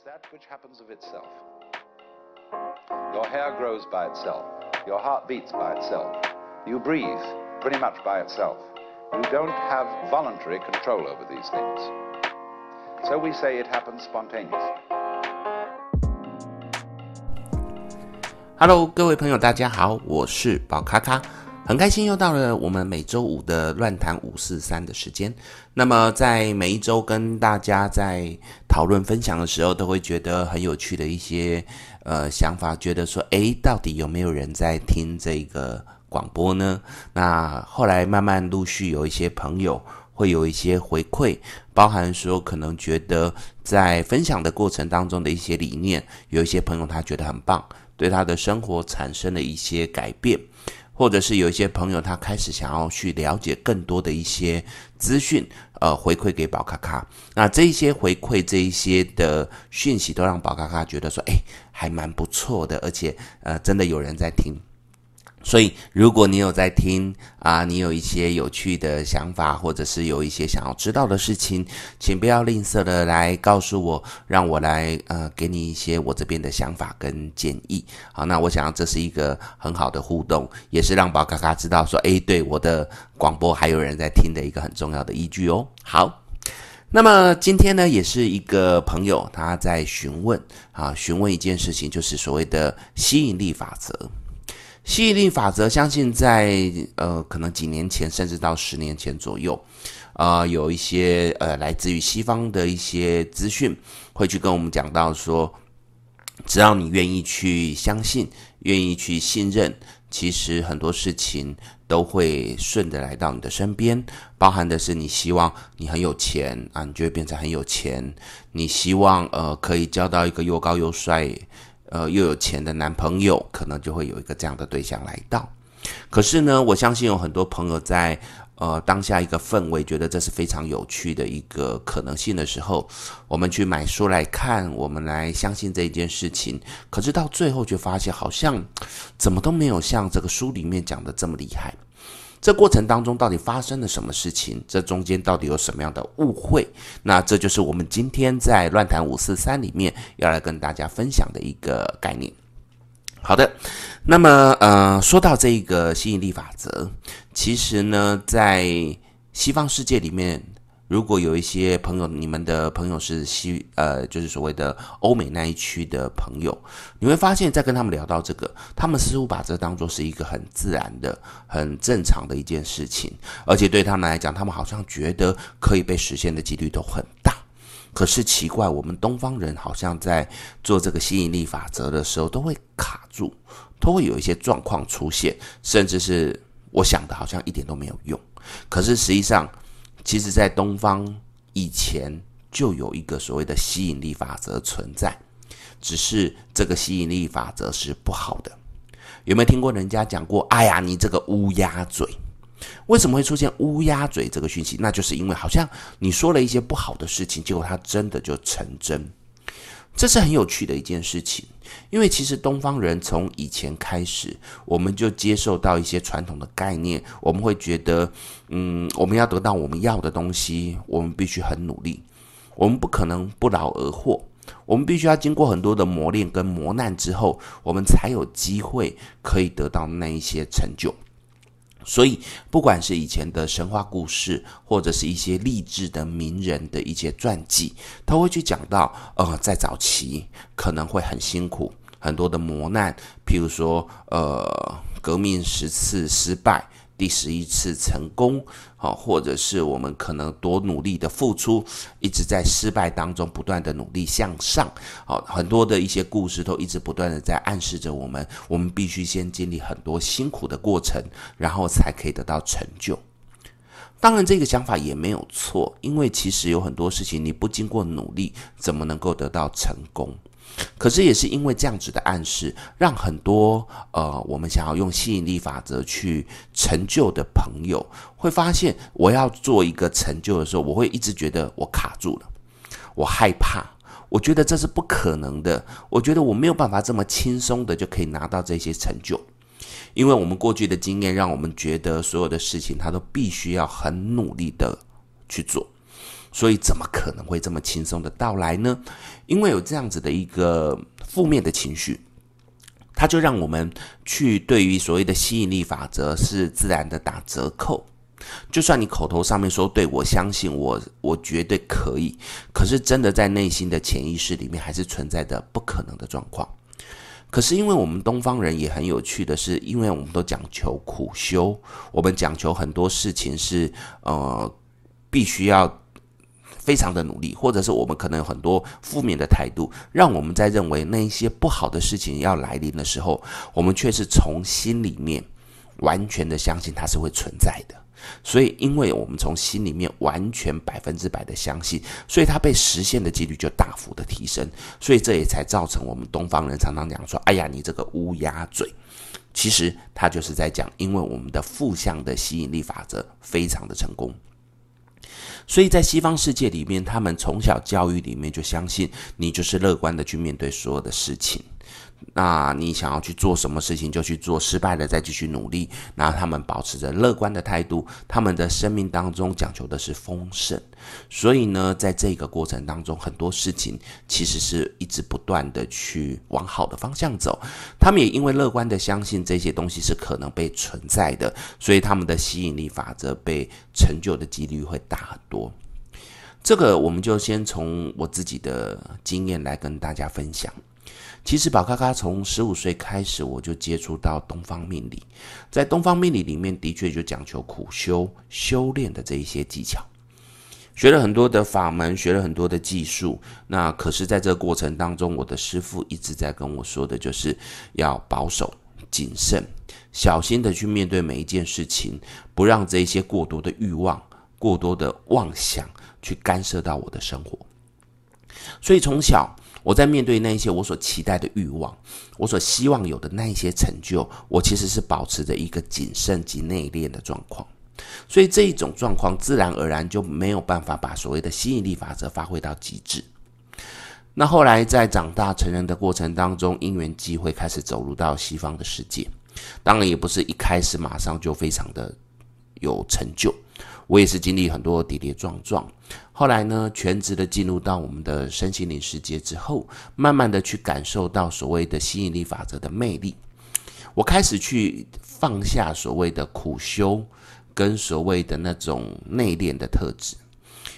is that which happens of itself. Your hair grows by itself. Your heart beats by itself. You breathe pretty much by itself. You don't have voluntary control over these things. So we say it happens spontaneously. Hello，各位朋友，大家好，我是宝咖咖。 很开心又到了我们每周五的乱谈五四三的时间。那么在每一周跟大家在讨论分享的时候，都会觉得很有趣的一些呃想法，觉得说，诶，到底有没有人在听这个广播呢？那后来慢慢陆续有一些朋友会有一些回馈，包含说可能觉得在分享的过程当中的一些理念，有一些朋友他觉得很棒，对他的生活产生了一些改变。或者是有一些朋友，他开始想要去了解更多的一些资讯，呃，回馈给宝卡卡。那这一些回馈，这一些的讯息，都让宝卡卡觉得说，哎，还蛮不错的，而且，呃，真的有人在听。所以，如果你有在听啊，你有一些有趣的想法，或者是有一些想要知道的事情，请不要吝啬的来告诉我，让我来呃给你一些我这边的想法跟建议。好，那我想这是一个很好的互动，也是让宝咖咖知道说，诶，对我的广播还有人在听的一个很重要的依据哦。好，那么今天呢，也是一个朋友他在询问啊，询问一件事情，就是所谓的吸引力法则。吸引力法则，相信在呃，可能几年前，甚至到十年前左右，呃，有一些呃，来自于西方的一些资讯，会去跟我们讲到说，只要你愿意去相信，愿意去信任，其实很多事情都会顺着来到你的身边。包含的是，你希望你很有钱啊，你就会变成很有钱；你希望呃，可以交到一个又高又帅。呃，又有钱的男朋友，可能就会有一个这样的对象来到。可是呢，我相信有很多朋友在呃当下一个氛围，觉得这是非常有趣的一个可能性的时候，我们去买书来看，我们来相信这一件事情。可是到最后，却发现好像怎么都没有像这个书里面讲的这么厉害。这过程当中到底发生了什么事情？这中间到底有什么样的误会？那这就是我们今天在乱谈五四三里面要来跟大家分享的一个概念。好的，那么呃，说到这个吸引力法则，其实呢，在西方世界里面。如果有一些朋友，你们的朋友是西呃，就是所谓的欧美那一区的朋友，你会发现在跟他们聊到这个，他们似乎把这当作是一个很自然的、很正常的一件事情，而且对他们来讲，他们好像觉得可以被实现的几率都很大。可是奇怪，我们东方人好像在做这个吸引力法则的时候，都会卡住，都会有一些状况出现，甚至是我想的好像一点都没有用。可是实际上。其实，在东方以前就有一个所谓的吸引力法则存在，只是这个吸引力法则是不好的。有没有听过人家讲过？哎呀，你这个乌鸦嘴，为什么会出现乌鸦嘴这个讯息？那就是因为好像你说了一些不好的事情，结果它真的就成真。这是很有趣的一件事情，因为其实东方人从以前开始，我们就接受到一些传统的概念，我们会觉得，嗯，我们要得到我们要的东西，我们必须很努力，我们不可能不劳而获，我们必须要经过很多的磨练跟磨难之后，我们才有机会可以得到那一些成就。所以，不管是以前的神话故事，或者是一些励志的名人的一些传记，他会去讲到，呃，在早期可能会很辛苦，很多的磨难，譬如说，呃，革命十次失败。第十一次成功，好，或者是我们可能多努力的付出，一直在失败当中不断的努力向上，好，很多的一些故事都一直不断的在暗示着我们，我们必须先经历很多辛苦的过程，然后才可以得到成就。当然，这个想法也没有错，因为其实有很多事情你不经过努力，怎么能够得到成功？可是也是因为这样子的暗示，让很多呃，我们想要用吸引力法则去成就的朋友，会发现我要做一个成就的时候，我会一直觉得我卡住了，我害怕，我觉得这是不可能的，我觉得我没有办法这么轻松的就可以拿到这些成就，因为我们过去的经验让我们觉得所有的事情，他都必须要很努力的去做。所以怎么可能会这么轻松的到来呢？因为有这样子的一个负面的情绪，它就让我们去对于所谓的吸引力法则是自然的打折扣。就算你口头上面说对，我相信我，我绝对可以，可是真的在内心的潜意识里面还是存在的不可能的状况。可是因为我们东方人也很有趣的是，因为我们都讲求苦修，我们讲求很多事情是呃必须要非常的努力，或者是我们可能有很多负面的态度，让我们在认为那一些不好的事情要来临的时候，我们却是从心里面完全的相信它是会存在的。所以，因为我们从心里面完全百分之百的相信，所以它被实现的几率就大幅的提升。所以这也才造成我们东方人常常讲说：“哎呀，你这个乌鸦嘴。”其实他就是在讲，因为我们的负向的吸引力法则非常的成功。所以在西方世界里面，他们从小教育里面就相信你就是乐观的去面对所有的事情。那你想要去做什么事情就去做，失败了再继续努力。那他们保持着乐观的态度，他们的生命当中讲求的是丰盛。所以呢，在这个过程当中，很多事情其实是一直不断的去往好的方向走。他们也因为乐观的相信这些东西是可能被存在的，所以他们的吸引力法则被成就的几率会大很多。这个我们就先从我自己的经验来跟大家分享。其实宝咖咖从十五岁开始，我就接触到东方命理，在东方命理里面，的确就讲求苦修、修炼的这一些技巧，学了很多的法门，学了很多的技术。那可是，在这个过程当中，我的师父一直在跟我说的，就是要保守、谨慎、小心的去面对每一件事情，不让这些过多的欲望、过多的妄想去干涉到我的生活。所以从小。我在面对那一些我所期待的欲望，我所希望有的那一些成就，我其实是保持着一个谨慎及内敛的状况，所以这一种状况自然而然就没有办法把所谓的吸引力法则发挥到极致。那后来在长大成人的过程当中，因缘际会开始走入到西方的世界，当然也不是一开始马上就非常的有成就。我也是经历很多跌跌撞撞，后来呢，全职的进入到我们的身心灵世界之后，慢慢的去感受到所谓的吸引力法则的魅力。我开始去放下所谓的苦修跟所谓的那种内敛的特质。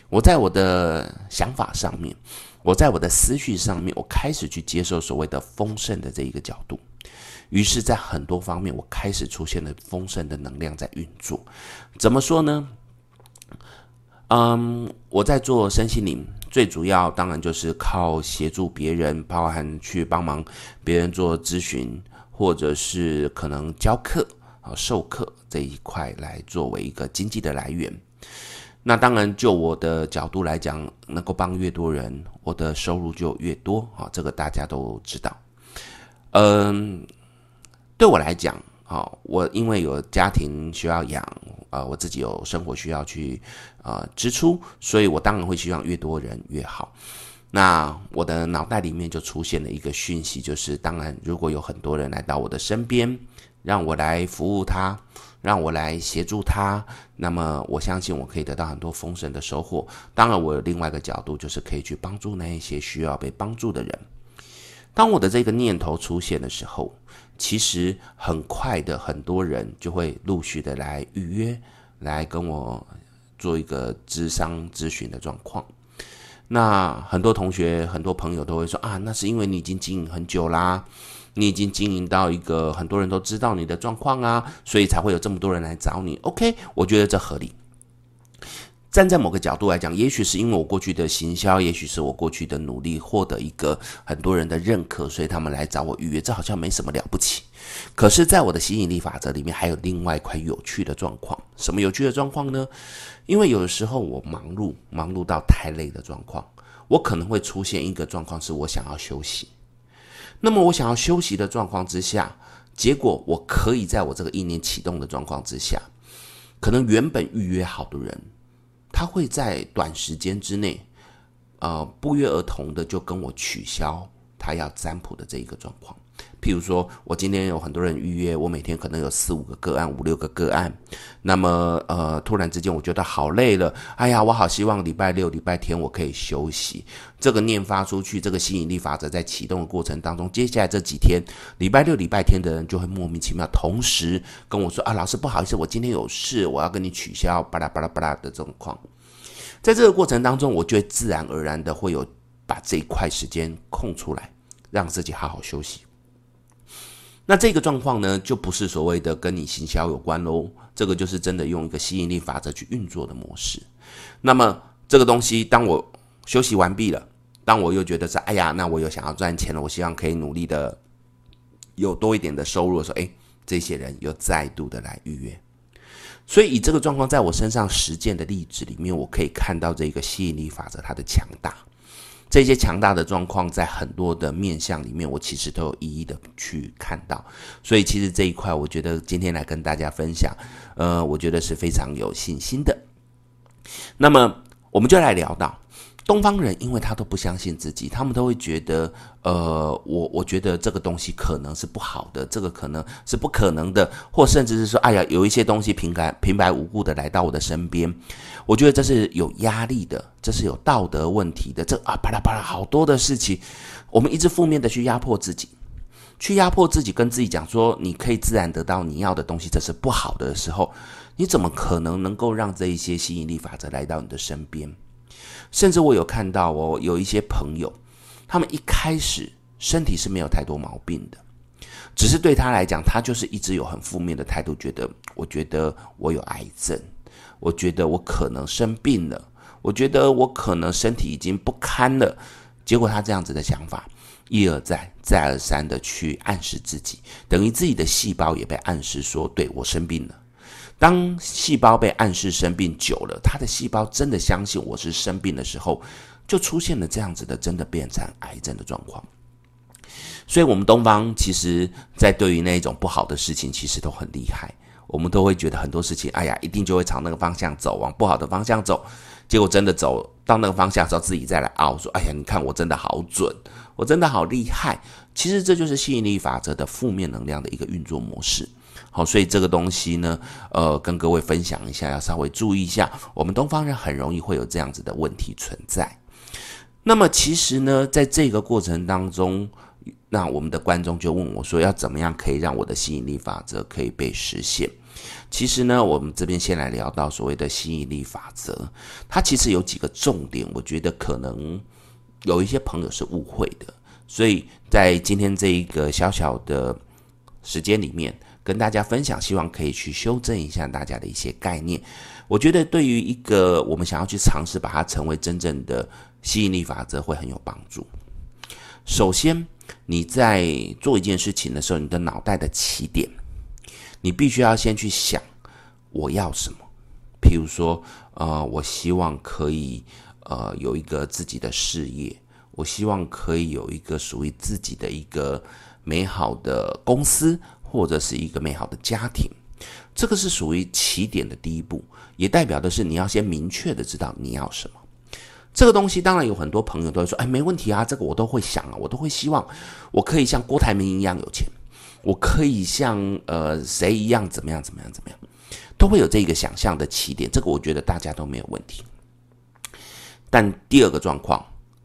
我在我的想法上面，我在我的思绪上面，我开始去接受所谓的丰盛的这一个角度。于是，在很多方面，我开始出现了丰盛的能量在运作。怎么说呢？嗯，我在做身心灵，最主要当然就是靠协助别人，包含去帮忙别人做咨询，或者是可能教课啊、授课这一块来作为一个经济的来源。那当然，就我的角度来讲，能够帮越多人，我的收入就越多啊，这个大家都知道。嗯，对我来讲。好，我因为有家庭需要养，呃，我自己有生活需要去呃支出，所以我当然会希望越多人越好。那我的脑袋里面就出现了一个讯息，就是当然如果有很多人来到我的身边，让我来服务他，让我来协助他，那么我相信我可以得到很多丰盛的收获。当然，我有另外一个角度，就是可以去帮助那一些需要被帮助的人。当我的这个念头出现的时候，其实很快的，很多人就会陆续的来预约，来跟我做一个咨商咨询的状况。那很多同学、很多朋友都会说啊，那是因为你已经经营很久啦，你已经经营到一个很多人都知道你的状况啊，所以才会有这么多人来找你。OK，我觉得这合理。站在某个角度来讲，也许是因为我过去的行销，也许是我过去的努力获得一个很多人的认可，所以他们来找我预约，这好像没什么了不起。可是，在我的吸引力法则里面，还有另外一块有趣的状况。什么有趣的状况呢？因为有的时候我忙碌，忙碌到太累的状况，我可能会出现一个状况，是我想要休息。那么，我想要休息的状况之下，结果我可以在我这个意念启动的状况之下，可能原本预约好的人。他会在短时间之内，呃，不约而同的就跟我取消他要占卜的这一个状况。譬如说，我今天有很多人预约，我每天可能有四五个个案、五六个个案。那么，呃，突然之间我觉得好累了，哎呀，我好希望礼拜六、礼拜天我可以休息。这个念发出去，这个吸引力法则在启动的过程当中，接下来这几天，礼拜六、礼拜天的人就会莫名其妙，同时跟我说啊，老师不好意思，我今天有事，我要跟你取消，巴拉巴拉巴拉的这种况。在这个过程当中，我就会自然而然的会有把这一块时间空出来，让自己好好休息。那这个状况呢，就不是所谓的跟你行销有关喽，这个就是真的用一个吸引力法则去运作的模式。那么这个东西，当我休息完毕了，当我又觉得是哎呀，那我又想要赚钱了，我希望可以努力的有多一点的收入的时候，哎，这些人又再度的来预约。所以以这个状况在我身上实践的例子里面，我可以看到这个吸引力法则它的强大。这些强大的状况，在很多的面相里面，我其实都有一一的去看到。所以，其实这一块，我觉得今天来跟大家分享，呃，我觉得是非常有信心的。那么，我们就来聊到。东方人，因为他都不相信自己，他们都会觉得，呃，我我觉得这个东西可能是不好的，这个可能是不可能的，或甚至是说，哎呀，有一些东西平白平白无故的来到我的身边，我觉得这是有压力的，这是有道德问题的，这啊，巴拉巴拉好多的事情，我们一直负面的去压迫自己，去压迫自己，跟自己讲说，你可以自然得到你要的东西，这是不好的时候，你怎么可能能够让这一些吸引力法则来到你的身边？甚至我有看到哦，有一些朋友，他们一开始身体是没有太多毛病的，只是对他来讲，他就是一直有很负面的态度，觉得我觉得我有癌症，我觉得我可能生病了，我觉得我可能身体已经不堪了。结果他这样子的想法，一而再，再而三的去暗示自己，等于自己的细胞也被暗示说，对，我生病了。当细胞被暗示生病久了，他的细胞真的相信我是生病的时候，就出现了这样子的真的变成癌症的状况。所以，我们东方其实，在对于那一种不好的事情，其实都很厉害。我们都会觉得很多事情，哎呀，一定就会朝那个方向走，往不好的方向走。结果真的走到那个方向的时候，自己再来熬说：“哎呀，你看我真的好准，我真的好厉害。”其实这就是吸引力法则的负面能量的一个运作模式。好，所以这个东西呢，呃，跟各位分享一下，要稍微注意一下。我们东方人很容易会有这样子的问题存在。那么，其实呢，在这个过程当中，那我们的观众就问我说，要怎么样可以让我的吸引力法则可以被实现？其实呢，我们这边先来聊到所谓的吸引力法则，它其实有几个重点，我觉得可能有一些朋友是误会的。所以在今天这一个小小的时间里面。跟大家分享，希望可以去修正一下大家的一些概念。我觉得对于一个我们想要去尝试把它成为真正的吸引力法则，会很有帮助。首先，你在做一件事情的时候，你的脑袋的起点，你必须要先去想我要什么。譬如说，呃，我希望可以呃有一个自己的事业，我希望可以有一个属于自己的一个美好的公司。或者是一个美好的家庭，这个是属于起点的第一步，也代表的是你要先明确的知道你要什么。这个东西当然有很多朋友都会说，哎，没问题啊，这个我都会想啊，我都会希望我可以像郭台铭一样有钱，我可以像呃谁一样怎么样怎么样怎么样，都会有这个想象的起点，这个我觉得大家都没有问题。但第二个状况。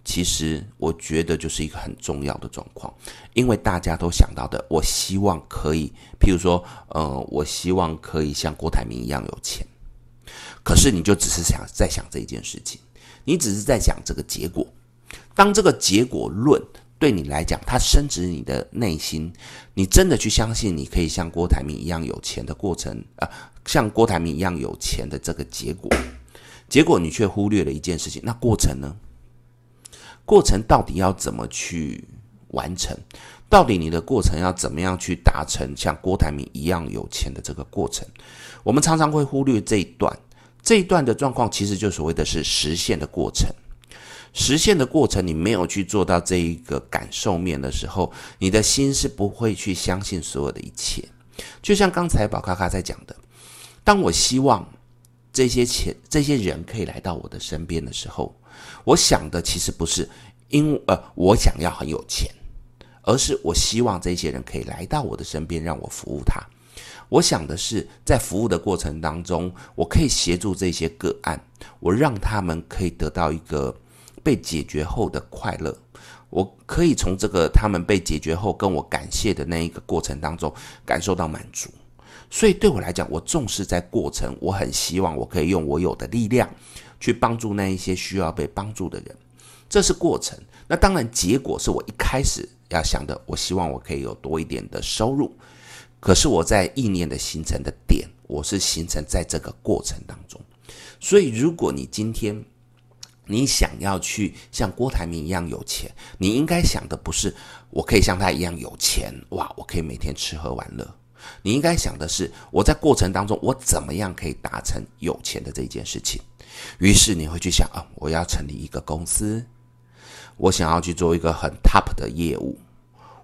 其实我觉得就是一个很重要的状况，因为大家都想到的，我希望可以，譬如说，呃，我希望可以像郭台铭一样有钱。可是你就只是想在想这一件事情，你只是在想这个结果。当这个结果论对你来讲，它深植你的内心，你真的去相信你可以像郭台铭一样有钱的过程，啊、像郭台铭一样有钱的这个结果，结果你却忽略了一件事情，那过程呢？过程到底要怎么去完成？到底你的过程要怎么样去达成像郭台铭一样有钱的这个过程？我们常常会忽略这一段，这一段的状况其实就所谓的是实现的过程。实现的过程，你没有去做到这一个感受面的时候，你的心是不会去相信所有的一切。就像刚才宝咖咖在讲的，当我希望这些钱、这些人可以来到我的身边的时候。我想的其实不是因呃，我想要很有钱，而是我希望这些人可以来到我的身边，让我服务他。我想的是，在服务的过程当中，我可以协助这些个案，我让他们可以得到一个被解决后的快乐。我可以从这个他们被解决后跟我感谢的那一个过程当中感受到满足。所以对我来讲，我重视在过程，我很希望我可以用我有的力量去帮助那一些需要被帮助的人。这是过程。那当然，结果是我一开始要想的，我希望我可以有多一点的收入。可是我在意念的形成的点，我是形成在这个过程当中。所以，如果你今天你想要去像郭台铭一样有钱，你应该想的不是我可以像他一样有钱，哇，我可以每天吃喝玩乐。你应该想的是我在过程当中我怎么样可以达成有钱的这件事情。于是你会去想啊，我要成立一个公司，我想要去做一个很 top 的业务。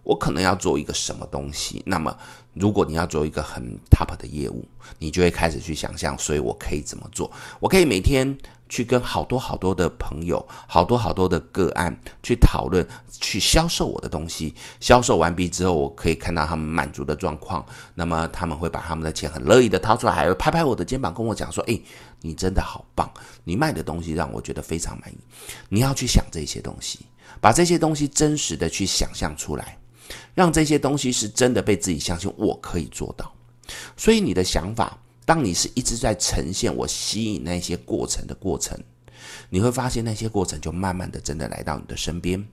我可能要做一个什么东西？那么，如果你要做一个很 top 的业务，你就会开始去想象，所以我可以怎么做？我可以每天去跟好多好多的朋友、好多好多的个案去讨论，去销售我的东西。销售完毕之后，我可以看到他们满足的状况。那么他们会把他们的钱很乐意的掏出来，还会拍拍我的肩膀跟我讲说：“诶，你真的好棒！你卖的东西让我觉得非常满意。”你要去想这些东西，把这些东西真实的去想象出来。让这些东西是真的被自己相信，我可以做到。所以你的想法，当你是一直在呈现我吸引那些过程的过程，你会发现那些过程就慢慢的真的来到你的身边。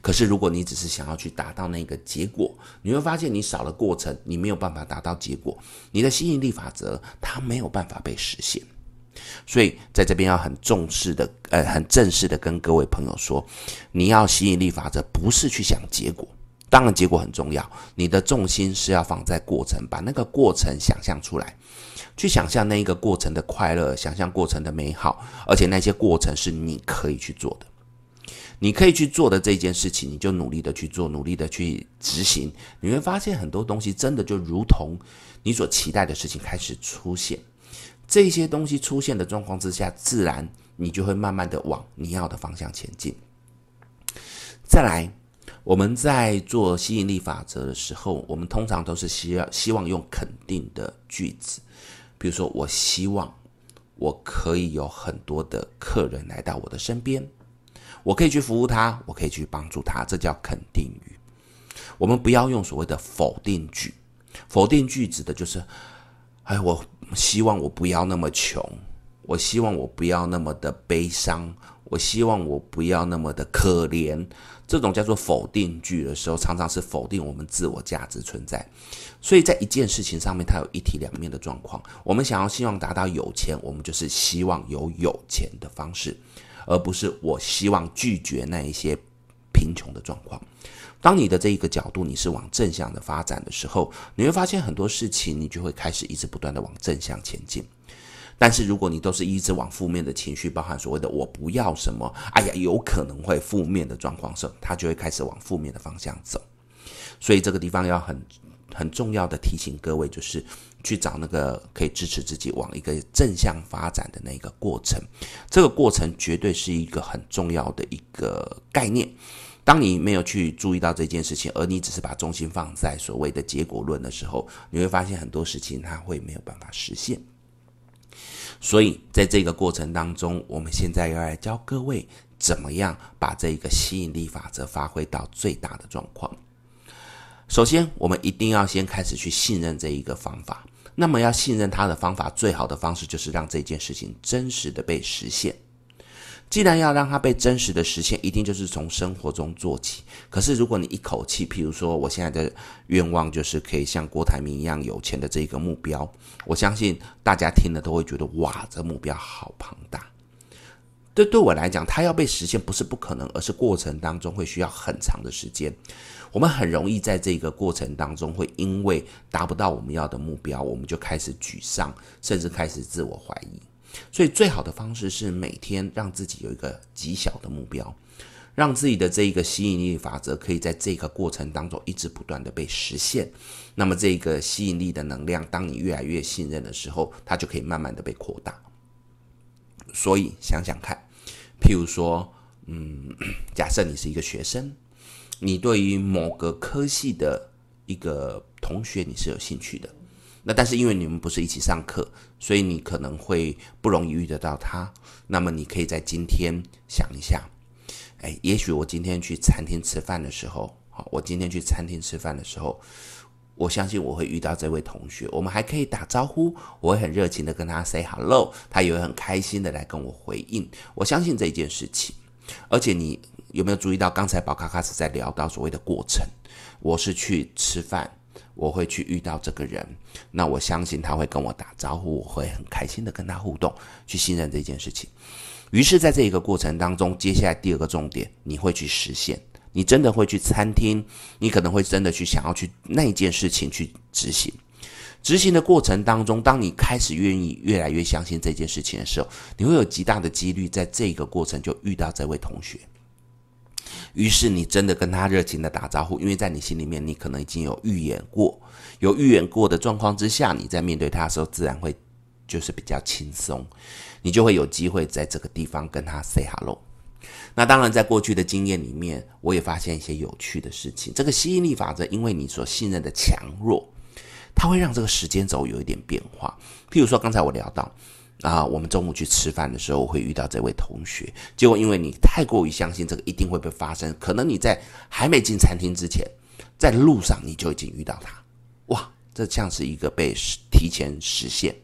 可是如果你只是想要去达到那个结果，你会发现你少了过程，你没有办法达到结果，你的吸引力法则它没有办法被实现。所以在这边要很重视的，呃，很正式的跟各位朋友说，你要吸引力法则，不是去想结果。当然，结果很重要。你的重心是要放在过程，把那个过程想象出来，去想象那一个过程的快乐，想象过程的美好，而且那些过程是你可以去做的，你可以去做的这件事情，你就努力的去做，努力的去执行。你会发现很多东西真的就如同你所期待的事情开始出现。这些东西出现的状况之下，自然你就会慢慢的往你要的方向前进。再来。我们在做吸引力法则的时候，我们通常都是希要希望用肯定的句子，比如说，我希望我可以有很多的客人来到我的身边，我可以去服务他，我可以去帮助他，这叫肯定语。我们不要用所谓的否定句，否定句指的就是，哎，我希望我不要那么穷，我希望我不要那么的悲伤。我希望我不要那么的可怜，这种叫做否定句的时候，常常是否定我们自我价值存在。所以在一件事情上面，它有一体两面的状况。我们想要希望达到有钱，我们就是希望有有钱的方式，而不是我希望拒绝那一些贫穷的状况。当你的这一个角度你是往正向的发展的时候，你会发现很多事情你就会开始一直不断的往正向前进。但是如果你都是一直往负面的情绪，包含所谓的我不要什么，哎呀，有可能会负面的状况时，他就会开始往负面的方向走。所以这个地方要很很重要的提醒各位，就是去找那个可以支持自己往一个正向发展的那个过程。这个过程绝对是一个很重要的一个概念。当你没有去注意到这件事情，而你只是把重心放在所谓的结果论的时候，你会发现很多事情它会没有办法实现。所以，在这个过程当中，我们现在要来教各位怎么样把这个吸引力法则发挥到最大的状况。首先，我们一定要先开始去信任这一个方法。那么，要信任它的方法，最好的方式就是让这件事情真实的被实现。既然要让它被真实的实现，一定就是从生活中做起。可是，如果你一口气，譬如说，我现在的愿望就是可以像郭台铭一样有钱的这个目标，我相信大家听了都会觉得，哇，这目标好庞大。对，对我来讲，它要被实现不是不可能，而是过程当中会需要很长的时间。我们很容易在这个过程当中，会因为达不到我们要的目标，我们就开始沮丧，甚至开始自我怀疑。所以，最好的方式是每天让自己有一个极小的目标，让自己的这一个吸引力法则可以在这个过程当中一直不断的被实现。那么，这个吸引力的能量，当你越来越信任的时候，它就可以慢慢的被扩大。所以，想想看，譬如说，嗯，假设你是一个学生，你对于某个科系的一个同学你是有兴趣的，那但是因为你们不是一起上课，所以你可能会不容易遇得到他。那么你可以在今天想一下，哎，也许我今天去餐厅吃饭的时候，好，我今天去餐厅吃饭的时候。我相信我会遇到这位同学，我们还可以打招呼，我会很热情的跟他 say hello，他也会很开心的来跟我回应。我相信这件事情，而且你有没有注意到，刚才宝卡卡是在聊到所谓的过程？我是去吃饭，我会去遇到这个人，那我相信他会跟我打招呼，我会很开心的跟他互动，去信任这件事情。于是，在这一个过程当中，接下来第二个重点，你会去实现。你真的会去餐厅，你可能会真的去想要去那件事情去执行。执行的过程当中，当你开始愿意越来越相信这件事情的时候，你会有极大的几率在这个过程就遇到这位同学。于是你真的跟他热情的打招呼，因为在你心里面，你可能已经有预演过，有预演过的状况之下，你在面对他的时候，自然会就是比较轻松，你就会有机会在这个地方跟他 say hello。那当然，在过去的经验里面，我也发现一些有趣的事情。这个吸引力法则，因为你所信任的强弱，它会让这个时间轴有一点变化。譬如说，刚才我聊到啊，我们中午去吃饭的时候，会遇到这位同学。结果，因为你太过于相信这个一定会被发生，可能你在还没进餐厅之前，在路上你就已经遇到他。哇，这像是一个被提前实现。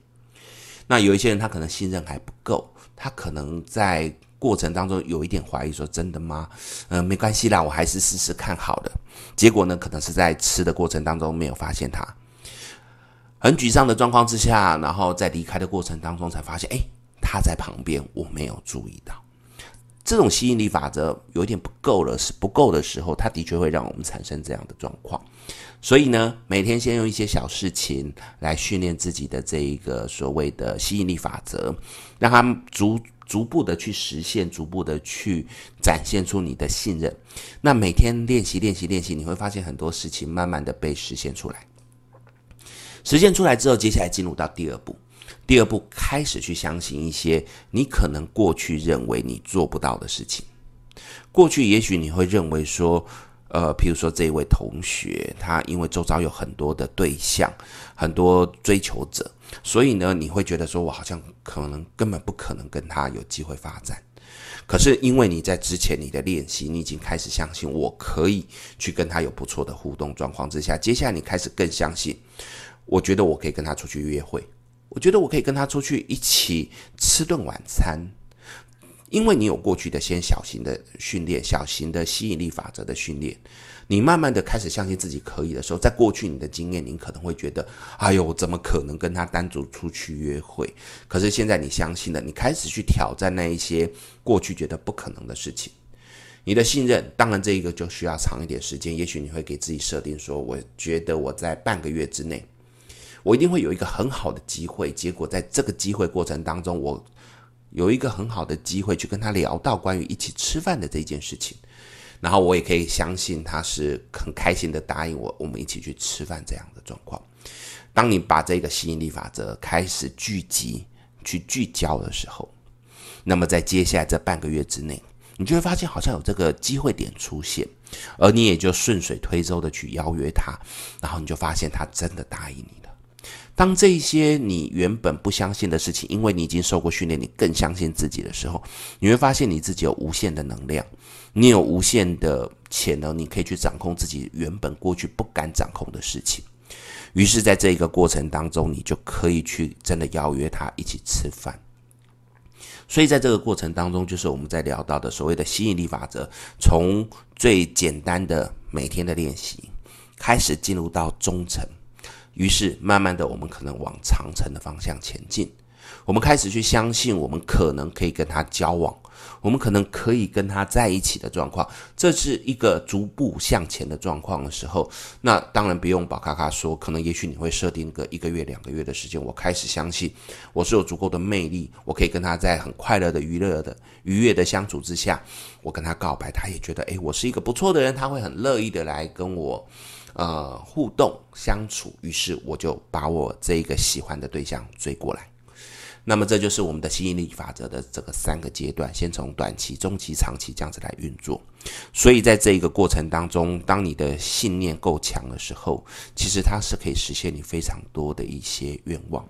那有一些人，他可能信任还不够，他可能在。过程当中有一点怀疑，说真的吗？嗯、没关系啦，我还是试试看好了。结果呢，可能是在吃的过程当中没有发现他，很沮丧的状况之下，然后在离开的过程当中才发现，哎，他在旁边，我没有注意到。这种吸引力法则有点不够了，是不够的时候，它的确会让我们产生这样的状况。所以呢，每天先用一些小事情来训练自己的这一个所谓的吸引力法则，让他们逐。逐步的去实现，逐步的去展现出你的信任。那每天练习，练习，练习，你会发现很多事情慢慢的被实现出来。实践出来之后，接下来进入到第二步。第二步开始去相信一些你可能过去认为你做不到的事情。过去也许你会认为说，呃，譬如说这一位同学，他因为周遭有很多的对象，很多追求者。所以呢，你会觉得说，我好像可能根本不可能跟他有机会发展。可是因为你在之前你的练习，你已经开始相信我可以去跟他有不错的互动状况之下，接下来你开始更相信，我觉得我可以跟他出去约会，我觉得我可以跟他出去一起吃顿晚餐。因为你有过去的先小型的训练，小型的吸引力法则的训练，你慢慢的开始相信自己可以的时候，在过去你的经验，你可能会觉得，哎呦，怎么可能跟他单独出去约会？可是现在你相信了，你开始去挑战那一些过去觉得不可能的事情。你的信任，当然这一个就需要长一点时间。也许你会给自己设定说，我觉得我在半个月之内，我一定会有一个很好的机会。结果在这个机会过程当中，我。有一个很好的机会去跟他聊到关于一起吃饭的这件事情，然后我也可以相信他是很开心的答应我，我们一起去吃饭这样的状况。当你把这个吸引力法则开始聚集、去聚焦的时候，那么在接下来这半个月之内，你就会发现好像有这个机会点出现，而你也就顺水推舟的去邀约他，然后你就发现他真的答应你。当这些你原本不相信的事情，因为你已经受过训练，你更相信自己的时候，你会发现你自己有无限的能量，你有无限的潜能，你可以去掌控自己原本过去不敢掌控的事情。于是，在这一个过程当中，你就可以去真的邀约他一起吃饭。所以，在这个过程当中，就是我们在聊到的所谓的吸引力法则，从最简单的每天的练习开始，进入到中层。于是，慢慢的，我们可能往长程的方向前进。我们开始去相信，我们可能可以跟他交往，我们可能可以跟他在一起的状况。这是一个逐步向前的状况的时候，那当然不用宝咖咖说，可能也许你会设定个一个月、两个月的时间。我开始相信，我是有足够的魅力，我可以跟他在很快乐的、娱乐的、愉悦的相处之下，我跟他告白，他也觉得，诶，我是一个不错的人，他会很乐意的来跟我。呃，互动相处，于是我就把我这个喜欢的对象追过来。那么这就是我们的吸引力法则的这个三个阶段，先从短期、中期、长期这样子来运作。所以在这一个过程当中，当你的信念够强的时候，其实它是可以实现你非常多的一些愿望。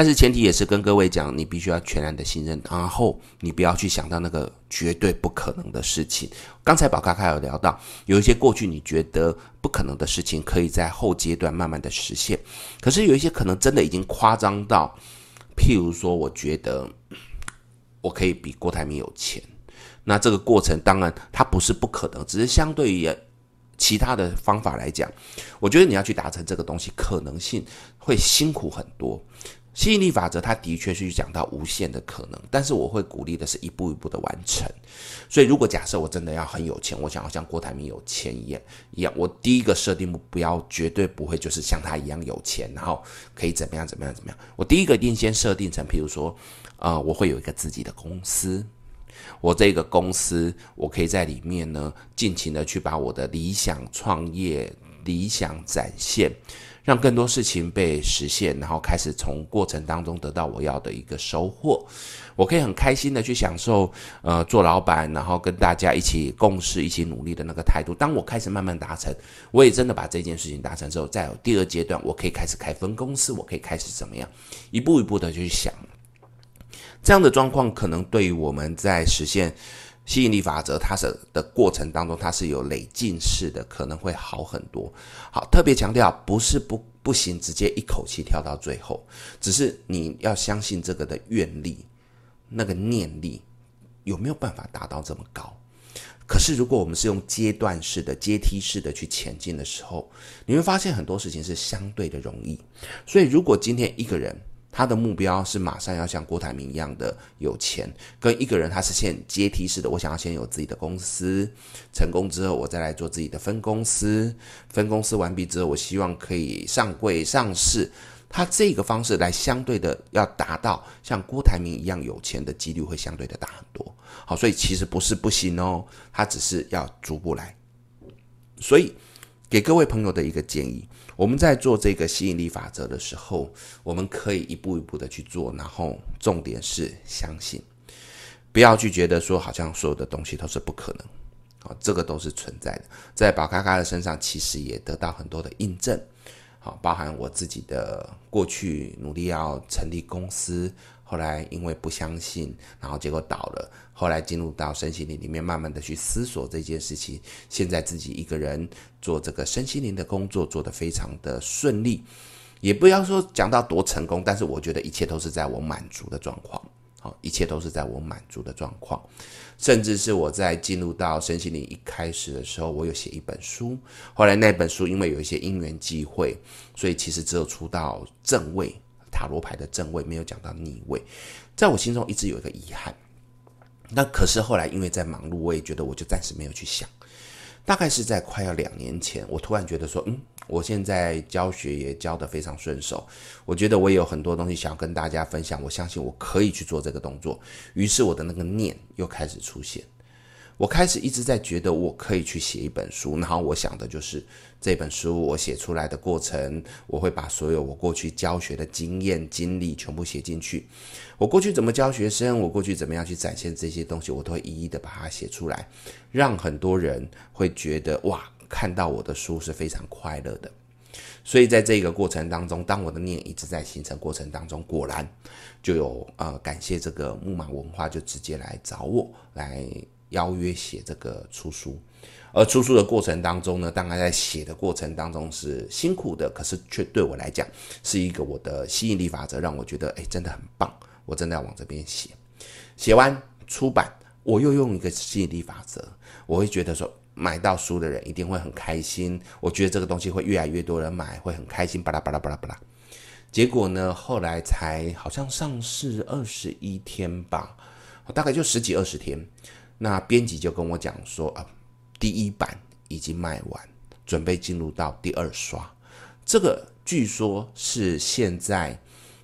但是前提也是跟各位讲，你必须要全然的信任，然后你不要去想到那个绝对不可能的事情。刚才宝咖咖有聊到，有一些过去你觉得不可能的事情，可以在后阶段慢慢的实现。可是有一些可能真的已经夸张到，譬如说，我觉得我可以比郭台铭有钱，那这个过程当然它不是不可能，只是相对于其他的方法来讲，我觉得你要去达成这个东西，可能性会辛苦很多。吸引力法则，它的确是讲到无限的可能，但是我会鼓励的是一步一步的完成。所以，如果假设我真的要很有钱，我想要像郭台铭有钱一样一样，我第一个设定目标绝对不会就是像他一样有钱，然后可以怎么样怎么样怎么样。我第一个一定先设定成，譬如说，啊、呃，我会有一个自己的公司，我这个公司，我可以在里面呢，尽情的去把我的理想创业理想展现。让更多事情被实现，然后开始从过程当中得到我要的一个收获。我可以很开心的去享受，呃，做老板，然后跟大家一起共事、一起努力的那个态度。当我开始慢慢达成，我也真的把这件事情达成之后，再有第二阶段，我可以开始开分公司，我可以开始怎么样，一步一步的去想。这样的状况可能对于我们在实现。吸引力法则，它是的过程当中，它是有累进式的，可能会好很多。好，特别强调，不是不不行，直接一口气跳到最后，只是你要相信这个的愿力，那个念力有没有办法达到这么高？可是如果我们是用阶段式的、阶梯式的去前进的时候，你会发现很多事情是相对的容易。所以，如果今天一个人，他的目标是马上要像郭台铭一样的有钱，跟一个人他是先阶梯式的，我想要先有自己的公司，成功之后我再来做自己的分公司，分公司完毕之后，我希望可以上柜上市。他这个方式来相对的要达到像郭台铭一样有钱的几率会相对的大很多。好，所以其实不是不行哦，他只是要逐步来。所以给各位朋友的一个建议。我们在做这个吸引力法则的时候，我们可以一步一步的去做，然后重点是相信，不要去觉得说好像所有的东西都是不可能，啊，这个都是存在的。在宝咖咖的身上，其实也得到很多的印证，好，包含我自己的过去努力要成立公司。后来因为不相信，然后结果倒了。后来进入到身心灵里面，慢慢的去思索这件事情。现在自己一个人做这个身心灵的工作，做得非常的顺利。也不要说讲到多成功，但是我觉得一切都是在我满足的状况。好，一切都是在我满足的状况。甚至是我在进入到身心灵一开始的时候，我有写一本书。后来那本书因为有一些因缘际会，所以其实只有出到正位。塔罗牌的正位没有讲到逆位，在我心中一直有一个遗憾。那可是后来因为在忙碌，我也觉得我就暂时没有去想。大概是在快要两年前，我突然觉得说，嗯，我现在教学也教得非常顺手，我觉得我也有很多东西想要跟大家分享，我相信我可以去做这个动作。于是我的那个念又开始出现。我开始一直在觉得我可以去写一本书，然后我想的就是这本书我写出来的过程，我会把所有我过去教学的经验经历全部写进去。我过去怎么教学生，我过去怎么样去展现这些东西，我都会一一的把它写出来，让很多人会觉得哇，看到我的书是非常快乐的。所以在这个过程当中，当我的念一直在形成过程当中，果然就有呃感谢这个木马文化就直接来找我来。邀约写这个出书，而出书的过程当中呢，当然在写的过程当中是辛苦的，可是却对我来讲是一个我的吸引力法则，让我觉得哎，真的很棒，我真的要往这边写。写完出版，我又用一个吸引力法则，我会觉得说买到书的人一定会很开心，我觉得这个东西会越来越多人买，会很开心，巴拉巴拉巴拉巴拉。结果呢，后来才好像上市二十一天吧，大概就十几二十天。那编辑就跟我讲说啊，第一版已经卖完，准备进入到第二刷。这个据说是现在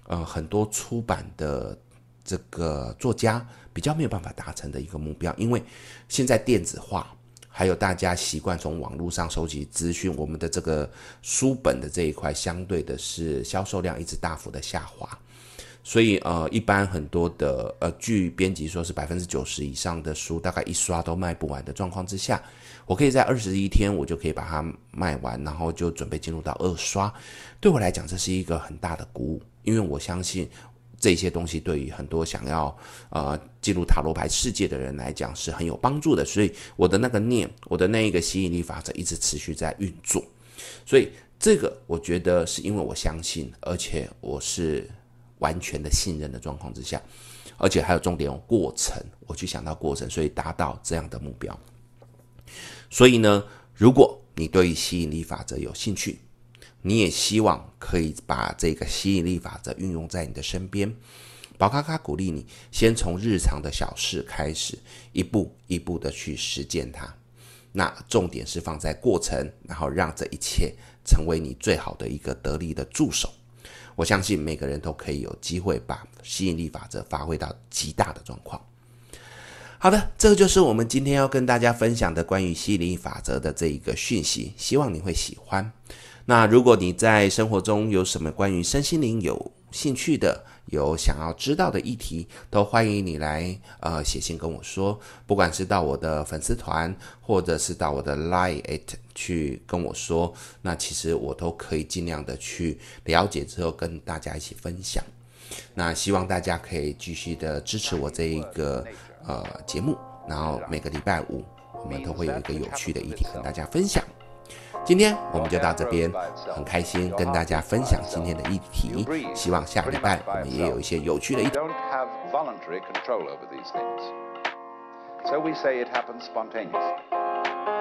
呃很多出版的这个作家比较没有办法达成的一个目标，因为现在电子化，还有大家习惯从网络上收集资讯，我们的这个书本的这一块相对的是销售量一直大幅的下滑。所以呃，一般很多的呃，据编辑说是百分之九十以上的书，大概一刷都卖不完的状况之下，我可以在二十一天，我就可以把它卖完，然后就准备进入到二刷。对我来讲，这是一个很大的鼓舞，因为我相信这些东西对于很多想要呃进入塔罗牌世界的人来讲是很有帮助的。所以我的那个念，我的那一个吸引力法则一直持续在运作。所以这个我觉得是因为我相信，而且我是。完全的信任的状况之下，而且还有重点过程，我去想到过程，所以达到这样的目标。所以呢，如果你对于吸引力法则有兴趣，你也希望可以把这个吸引力法则运用在你的身边，宝咖咖鼓励你先从日常的小事开始，一步一步的去实践它。那重点是放在过程，然后让这一切成为你最好的一个得力的助手。我相信每个人都可以有机会把吸引力法则发挥到极大的状况。好的，这个就是我们今天要跟大家分享的关于吸引力法则的这一个讯息，希望你会喜欢。那如果你在生活中有什么关于身心灵有兴趣的，有想要知道的议题，都欢迎你来呃写信跟我说，不管是到我的粉丝团，或者是到我的 Line it 去跟我说，那其实我都可以尽量的去了解之后跟大家一起分享。那希望大家可以继续的支持我这一个呃节目，然后每个礼拜五我们都会有一个有趣的议题跟大家分享。今天我们就到这边，很开心跟大家分享今天的议题。希望下个礼拜我们也有一些有趣的议题。So we say it happens spontaneously.